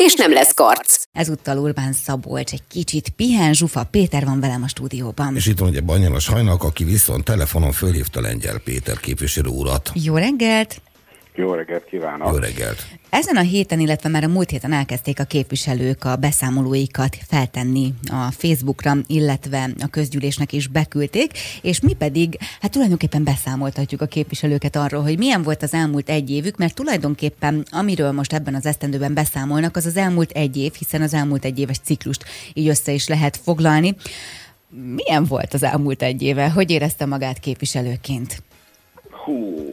és nem lesz karc. Ezúttal Urbán Szabolcs egy kicsit pihen, Zsufa Péter van velem a stúdióban. És itt van ugye Banyalas Hajnalka, aki viszont telefonon fölhívta Lengyel Péter képviselő urat. Jó reggelt! Jó reggelt kívánok! Jó reggelt! Ezen a héten, illetve már a múlt héten elkezdték a képviselők a beszámolóikat feltenni a Facebookra, illetve a közgyűlésnek is beküldték, és mi pedig, hát tulajdonképpen beszámoltatjuk a képviselőket arról, hogy milyen volt az elmúlt egy évük, mert tulajdonképpen amiről most ebben az esztendőben beszámolnak, az az elmúlt egy év, hiszen az elmúlt egy éves ciklust így össze is lehet foglalni. Milyen volt az elmúlt egy éve? Hogy érezte magát képviselőként? Hú,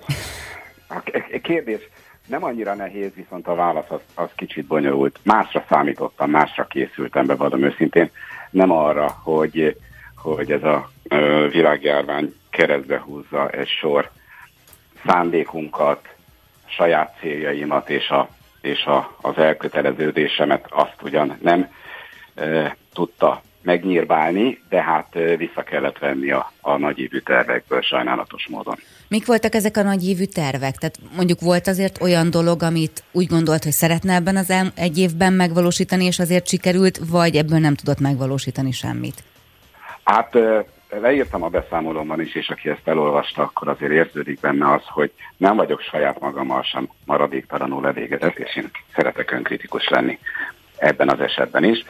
a kérdés nem annyira nehéz, viszont a válasz az, az kicsit bonyolult. Másra számítottam, másra készültem, bevallom őszintén. Nem arra, hogy, hogy ez a ö, világjárvány keresztbe húzza egy sor szándékunkat, saját céljaimat és, a, és a, az elköteleződésemet azt ugyan nem e, tudta megnyírbálni, de hát vissza kellett venni a, a nagyívű tervekből sajnálatos módon. Mik voltak ezek a nagyívű tervek? Tehát mondjuk volt azért olyan dolog, amit úgy gondolt, hogy szeretne ebben az el, egy évben megvalósítani, és azért sikerült, vagy ebből nem tudott megvalósítani semmit? Hát leírtam a beszámolómban is, és aki ezt elolvasta, akkor azért érződik benne az, hogy nem vagyok saját magammal sem maradéktalanul elégedett, és én szeretek önkritikus lenni ebben az esetben is.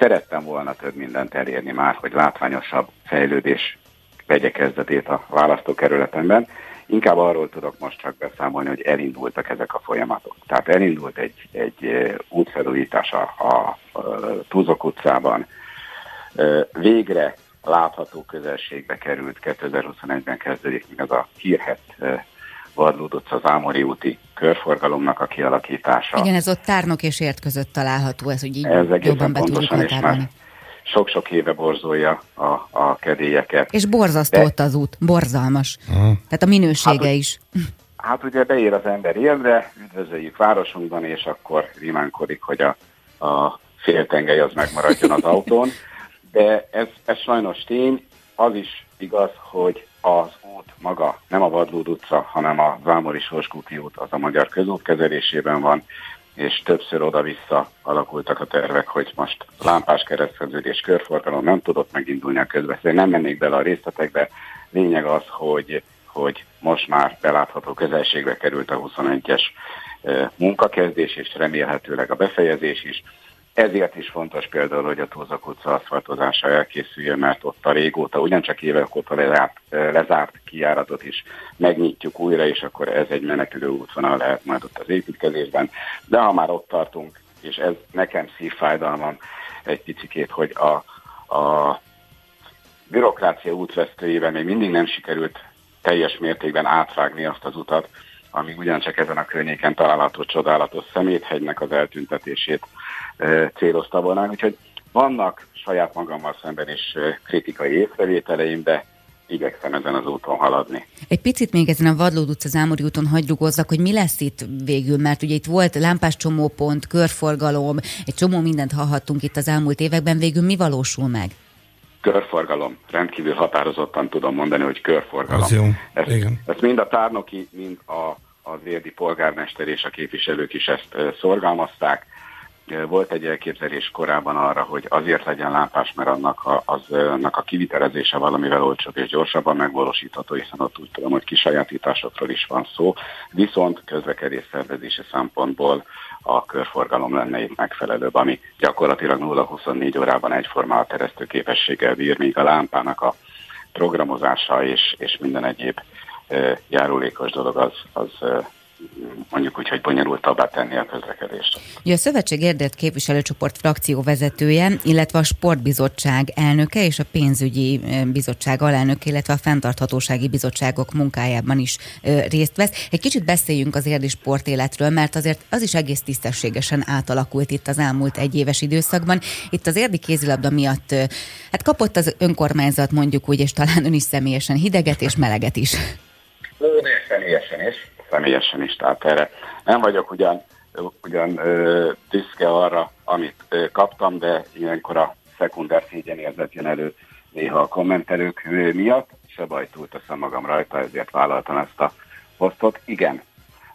Szerettem volna több mindent elérni már, hogy látványosabb fejlődés vegye kezdetét a választókerületemben. Inkább arról tudok most csak beszámolni, hogy elindultak ezek a folyamatok. Tehát elindult egy, egy útfelújítás a, a, a Túzok utcában. Végre látható közelségbe került, 2021-ben kezdődik még az a hírhet Utca az Ámori úti körforgalomnak a kialakítása. Igen, ez ott tárnok és ért között található, ez úgy így ez jobban be tudjuk határolni. Sok-sok éve borzolja a, a kedélyeket. És borzasztó De... ott az út, borzalmas. Uh-huh. Tehát a minősége hát, is. Hát ugye beír az ember élve, üdvözöljük városunkban, és akkor rimánkodik, hogy a, a féltengely az megmaradjon az autón. De ez, ez sajnos tény, az is igaz, hogy az út maga nem a Vadlód utca, hanem a Zámori Sorskúti út, az a magyar közút kezelésében van, és többször oda-vissza alakultak a tervek, hogy most lámpás kereszteződés, körforgalom nem tudott megindulni a közbeszél. Nem mennék bele a részletekbe. Lényeg az, hogy, hogy most már belátható közelségbe került a 21-es munkakezdés, és remélhetőleg a befejezés is. Ezért is fontos például, hogy a Tózak utca aszfaltozása elkészüljön, mert ott a régóta, ugyancsak évek óta lezárt, lezárt kijáratot is megnyitjuk újra, és akkor ez egy menekülő útvonal lehet majd ott az építkezésben. De ha már ott tartunk, és ez nekem szívfájdalmam egy picikét, hogy a, a bürokrácia útvesztőjében még mindig nem sikerült teljes mértékben átvágni azt az utat, ami ugyancsak ezen a környéken található csodálatos szeméthegynek az eltüntetését célozta volna. Úgyhogy vannak saját magammal szemben is kritikai észrevételeim, de igyekszem ezen az úton haladni. Egy picit még ezen a Vadlód utca Zámori úton hagyrugozzak, hogy mi lesz itt végül, mert ugye itt volt lámpás csomópont, körforgalom, egy csomó mindent hallhattunk itt az elmúlt években, végül mi valósul meg? Körforgalom. Rendkívül határozottan tudom mondani, hogy körforgalom. Az jó. Ezt, Igen. ezt mind a tárnoki, mind a, az érdi polgármester és a képviselők is ezt szorgalmazták volt egy elképzelés korábban arra, hogy azért legyen lámpás, mert annak a, az, annak a kivitelezése valamivel olcsóbb és gyorsabban megvalósítható, hiszen ott úgy tudom, hogy kisajátításokról is van szó, viszont közlekedés szervezési szempontból a körforgalom lenne itt megfelelőbb, ami gyakorlatilag 0-24 órában egyforma a teresztő képességgel bír, míg a lámpának a programozása és, és minden egyéb járulékos dolog az, az mondjuk úgy, hogy bonyolultabbá tenni a közlekedést. Ugye a Szövetség érdett képviselőcsoport frakcióvezetője, illetve a Sportbizottság elnöke és a Pénzügyi Bizottság alelnöke, illetve a Fenntarthatósági Bizottságok munkájában is részt vesz. Egy kicsit beszéljünk az érdi sportéletről, mert azért az is egész tisztességesen átalakult itt az elmúlt egy éves időszakban. Itt az érdi kézilabda miatt hát kapott az önkormányzat mondjuk úgy, és talán ön is személyesen hideget és meleget is. Ó, személyesen is személyesen is, tehát erre nem vagyok ugyan, ugyan ö, büszke arra, amit ö, kaptam, de ilyenkor a szekunder szégyenérzet jön elő néha a kommentelők miatt, se baj, túlteszem magam rajta, ezért vállaltam ezt a posztot. Igen,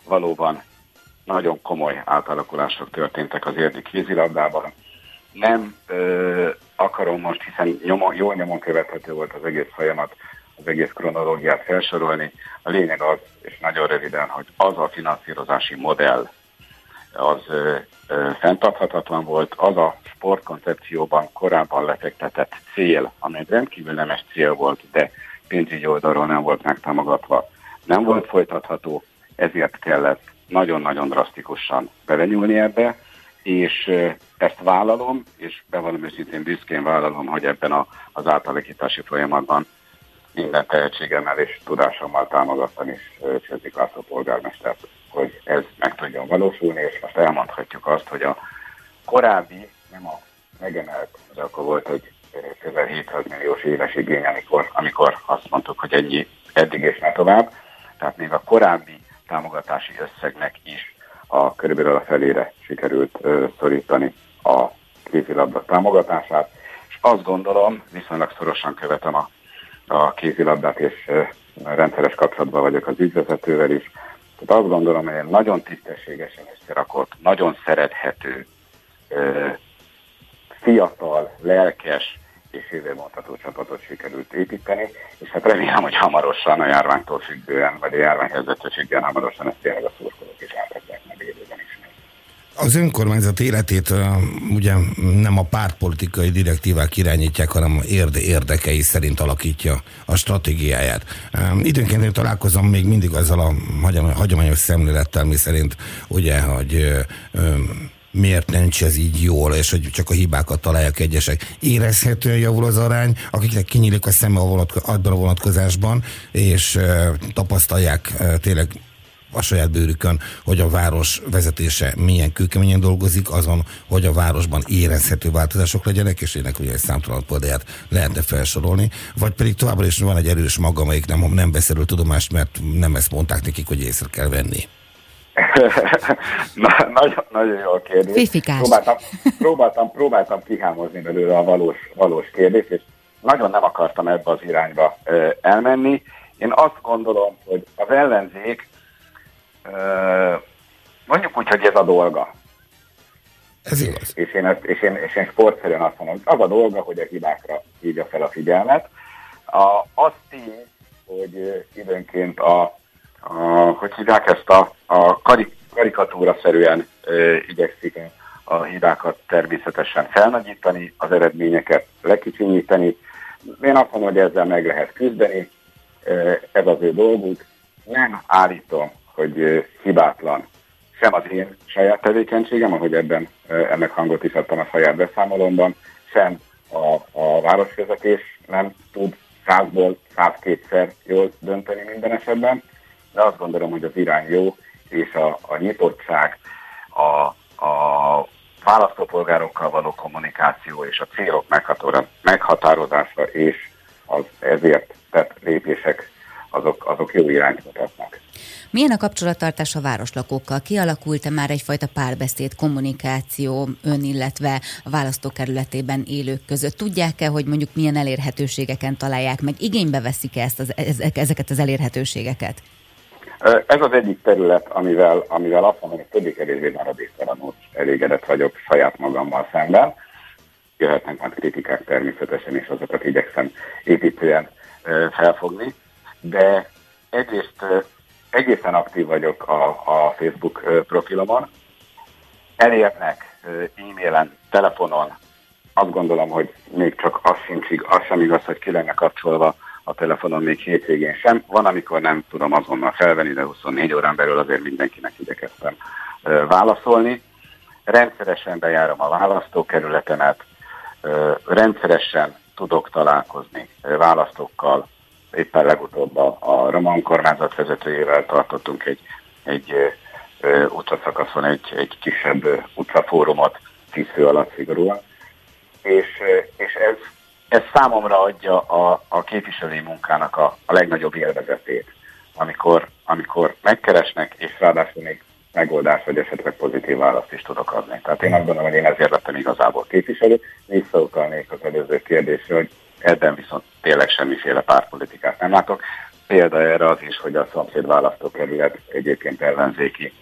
valóban nagyon komoly átalakulások történtek az érdi kézilabdában. Nem ö, akarom most, hiszen nyomon, jól nyomon követhető volt az egész folyamat, az egész kronológiát felsorolni. A lényeg az, és nagyon röviden, hogy az a finanszírozási modell az ö, ö, fenntarthatatlan volt, az a sportkoncepcióban korábban lefektetett cél, ami egy rendkívül nemes cél volt, de pénzügyi oldalról nem volt megtámogatva, nem volt folytatható, ezért kellett nagyon-nagyon drasztikusan belenyúlni ebbe, és ezt vállalom, és bevallom őszintén büszkén vállalom, hogy ebben a, az átalakítási folyamatban minden tehetségemmel és tudásommal támogattam is Csözik László polgármestert, hogy ez meg tudjon valósulni, és most elmondhatjuk azt, hogy a korábbi, nem a megemelt, de akkor volt egy közel 700 milliós éves igény, amikor, amikor azt mondtuk, hogy ennyi eddig és ne tovább. Tehát még a korábbi támogatási összegnek is a körülbelül a felére sikerült ö, szorítani a kézilabda támogatását, és azt gondolom, viszonylag szorosan követem a a kézilabdát, és rendszeres kapcsolatban vagyok az ügyvezetővel is. Tehát azt gondolom, hogy nagyon tisztességesen összerakott, nagyon szerethető, fiatal, lelkes és jövőmondható csapatot sikerült építeni, és hát remélem, hogy hamarosan a járványtól függően, vagy a járványhelyzettől függően hamarosan ezt tényleg a szurkolók is is. Az önkormányzat életét ugye nem a pártpolitikai direktívák irányítják, hanem érde érdekei szerint alakítja a stratégiáját. Időnként én találkozom még mindig azzal a hagyományos szemlélettel, mi szerint ugye, hogy miért nincs ez így jól, és hogy csak a hibákat találják egyesek. Érezhetően javul az arány, akiknek kinyílik a szeme a vonatko- abban a vonatkozásban, és tapasztalják tényleg a saját bőrükön, hogy a város vezetése milyen kőkeményen dolgozik, azon, hogy a városban érezhető változások legyenek, és ennek ugye egy számtalan példáját lehetne felsorolni, vagy pedig továbbra is van egy erős maga, amelyik nem, nem vesz erről tudomást, mert nem ezt mondták nekik, hogy észre kell venni. Na, nagyon, nagyon jó a kérdés. Próbáltam, próbáltam, próbáltam kihámozni belőle a valós, valós kérdést, és nagyon nem akartam ebbe az irányba ö, elmenni. Én azt gondolom, hogy az ellenzék mondjuk úgy, hogy ez a dolga. Ez igaz. És én, ezt, és én, és én sportszerűen azt mondom, hogy az a dolga, hogy a hibákra hívja fel a figyelmet. A, az tény, hogy időnként a, a hogy hívják ezt a, a karik, karikatúra-szerűen e, igyekszik a hibákat természetesen felnagyítani, az eredményeket lekicsinyíteni. Én azt mondom, hogy ezzel meg lehet küzdeni, ez az ő dolguk. Nem állítom, hogy hibátlan sem az én saját tevékenységem, ahogy ebben ennek hangot is adtam a saját beszámolomban, sem a, a városvezetés nem tud százból százkétszer jól dönteni minden esetben, de azt gondolom, hogy az irány jó, és a, a nyitottság, a, a választópolgárokkal való kommunikáció és a célok meghatározása és az ezért tett lépések azok, azok jó irányt mutatnak. Milyen a kapcsolattartás a városlakókkal? Kialakult-e már egyfajta párbeszéd, kommunikáció ön, illetve a választókerületében élők között? Tudják-e, hogy mondjuk milyen elérhetőségeken találják meg? Igénybe veszik-e ezt az, ezeket az elérhetőségeket? Ez az egyik terület, amivel, amivel azt mondom, hogy többé-kevésbé maradéktalanul elégedett vagyok saját magammal szemben. Jöhetnek már kritikák természetesen, és azokat igyekszem építően felfogni, de egyrészt egészen aktív vagyok a, a Facebook profilomon. Elérnek e-mailen, telefonon, azt gondolom, hogy még csak az sincs, az sem igaz, hogy ki lenne kapcsolva a telefonon még hétvégén sem. Van, amikor nem tudom azonnal felvenni, de 24 órán belül azért mindenkinek igyekeztem válaszolni. Rendszeresen bejárom a választókerületemet, rendszeresen tudok találkozni választókkal. Éppen legutóbb a, a Roman kormányzat vezetőjével tartottunk egy, egy utcaszakaszon egy, egy kisebb utcafórumot, tíz alatt szigorúan. És, és ez, ez számomra adja a, a képviselői munkának a, a legnagyobb élvezetét, amikor, amikor megkeresnek, és ráadásul még megoldás, vagy esetleg pozitív választ is tudok adni. Tehát én azt gondolom, hogy én ezért lettem igazából képviselő. Visszautalnék az előző kérdésre, hogy ebben viszont tényleg semmiféle pártpolitikát nem látok. Példa erre az is, hogy a szomszéd választókerület egyébként ellenzéki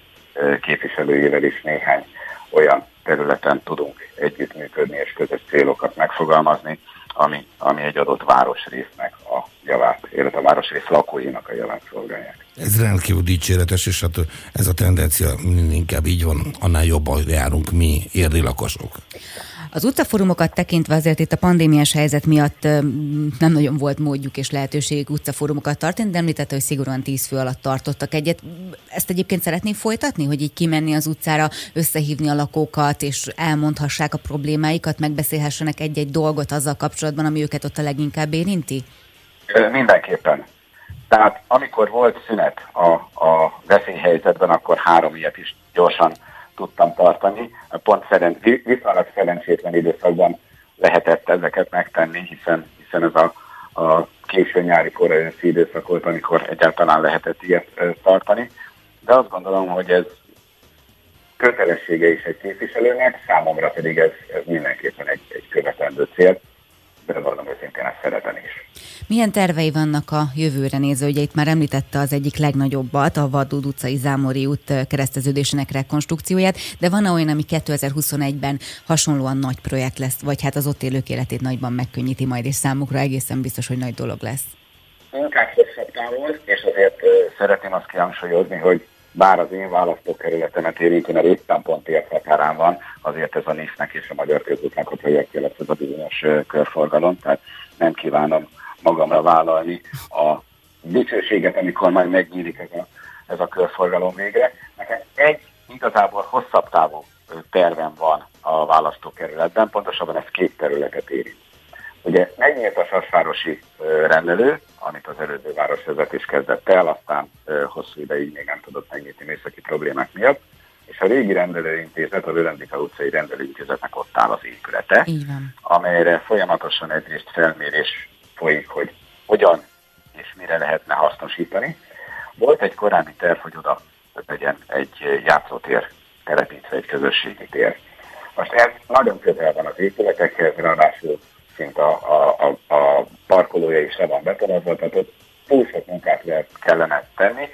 képviselőjével is néhány olyan területen tudunk együttműködni és közös célokat megfogalmazni, ami, ami egy adott városrésznek a javát, illetve a városrész lakóinak a javát szolgálják. Ez rendkívül dicséretes, és hát ez a tendencia inkább így van, annál jobban járunk mi érdi lakosok. Az utcafórumokat tekintve azért itt a pandémiás helyzet miatt nem nagyon volt módjuk és lehetőségük utcafórumokat tartani, de említette, hogy szigorúan tíz fő alatt tartottak egyet. Ezt egyébként szeretné folytatni, hogy így kimenni az utcára, összehívni a lakókat, és elmondhassák a problémáikat, megbeszélhessenek egy-egy dolgot azzal kapcsolatban, ami őket ott a leginkább érinti? Mindenképpen. Tehát amikor volt szünet a, a veszélyhelyzetben, akkor három ilyet is gyorsan tudtam tartani. Pont szerint, viszonylag szerencsétlen időszakban lehetett ezeket megtenni, hiszen, hiszen ez a, a késő nyári korai őszi időszak volt, amikor egyáltalán lehetett ilyet tartani. De azt gondolom, hogy ez kötelessége is egy képviselőnek, számomra pedig ez, ez mindenképpen egy, egy követendő cél de valami őszintén ezt szeretem is. Milyen tervei vannak a jövőre nézve? Ugye itt már említette az egyik legnagyobbat, a Vadud utcai Zámori út kereszteződésének rekonstrukcióját, de van olyan, ami 2021-ben hasonlóan nagy projekt lesz, vagy hát az ott élők életét nagyban megkönnyíti majd, és számukra egészen biztos, hogy nagy dolog lesz. Inkább hosszabb távol, és azért szeretném azt kihangsúlyozni, hogy bár az én választókerületemet érinti, mert éppen pont határán van, azért ez a nisz és a Magyar Közútnak a projektje lesz ez a bizonyos körforgalom, tehát nem kívánom magamra vállalni a dicsőséget, amikor majd megnyílik ez a, ez a körforgalom végre. Nekem egy igazából hosszabb távú tervem van a választókerületben, pontosabban ez két területet érint. Ugye megnyílt a Sasvárosi rendelő, amit az előző városvezetés kezdett el, aztán hosszú ideig még nem tudott megnyitni műszaki problémák miatt, és a régi rendelőintézet, a Völendika utcai rendelőintézetnek ott áll az épülete, amelyre folyamatosan egyrészt felmérés folyik, hogy hogyan és mire lehetne hasznosítani. Volt egy korábbi terv, hogy oda legyen egy játszótér telepítve, egy közösségi tér. Most ez nagyon közel van az épületekhez, ráadásul szint a, a, a, a parkolója is le van betonozva, tehát ott túl sok munkát kellene tenni.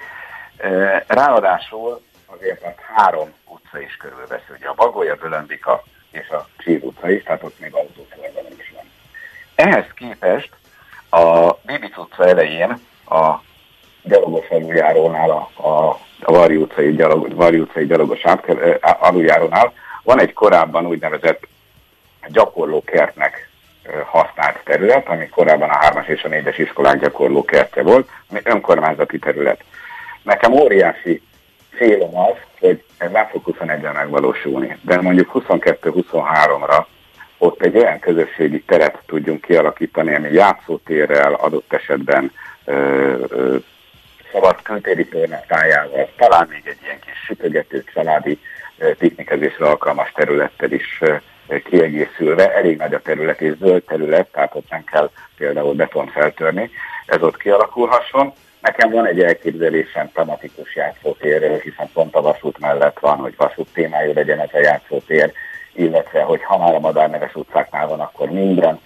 Ráadásul azért az három utca is körülveszi, ugye a Bagolya, Bölöndika és a Csír utca is, tehát ott még autóforgalom is van. Ehhez képest a Bibic utca elején a gyalogos aluljárónál, a, a, a Varj utcai, gyalog, Varj utcai gyalogos aluljárónál van egy korábban úgynevezett gyakorlókertnek használt terület, ami korábban a 3-as és a 4-es iskolák gyakorló kertje volt, ami önkormányzati terület. Nekem óriási célom az, hogy ez nem fog 21-ben megvalósulni, de mondjuk 22-23-ra ott egy olyan közösségi teret tudjunk kialakítani, ami játszótérrel, adott esetben ö, ö, szabad kültéri tájával, talán még egy ilyen kis sütögető családi piknikezésre alkalmas területtel is kiegészülve, elég nagy a terület és zöld terület, tehát ott nem kell például beton feltörni, ez ott kialakulhasson. Nekem van egy elképzelésem tematikus játszótérről, hiszen pont a vasút mellett van, hogy vasút témájú legyen ez a játszótér, illetve hogy ha már a madárneves utcáknál van, akkor minden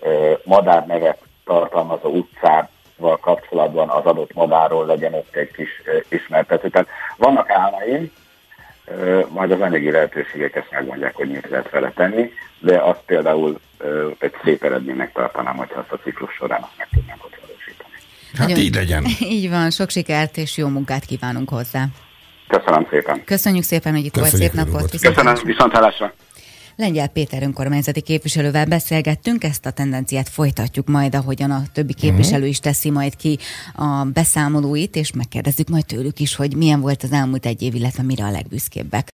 ö, madárnevet tartalmazó utcával kapcsolatban az adott madárról legyen ott egy kis ismertető. Tehát vannak álmaim, majd az anyagi lehetőségek ezt megmondják, hogy mit lehet vele tenni, de azt például egy szép eredménynek tartanám, hogyha azt a ciklus során azt meg tudnánk ott valósítani. Hát Nagyon, így legyen. Így van, sok sikert és jó munkát kívánunk hozzá. Köszönöm szépen. Köszönjük szépen, hogy itt volt, szép napot. Köszönöm, viszontlátásra. Lengyel Péter önkormányzati képviselővel beszélgettünk, ezt a tendenciát folytatjuk majd, ahogyan a többi képviselő is teszi majd ki a beszámolóit, és megkérdezzük majd tőlük is, hogy milyen volt az elmúlt egy év, illetve mire a legbüszkébbek.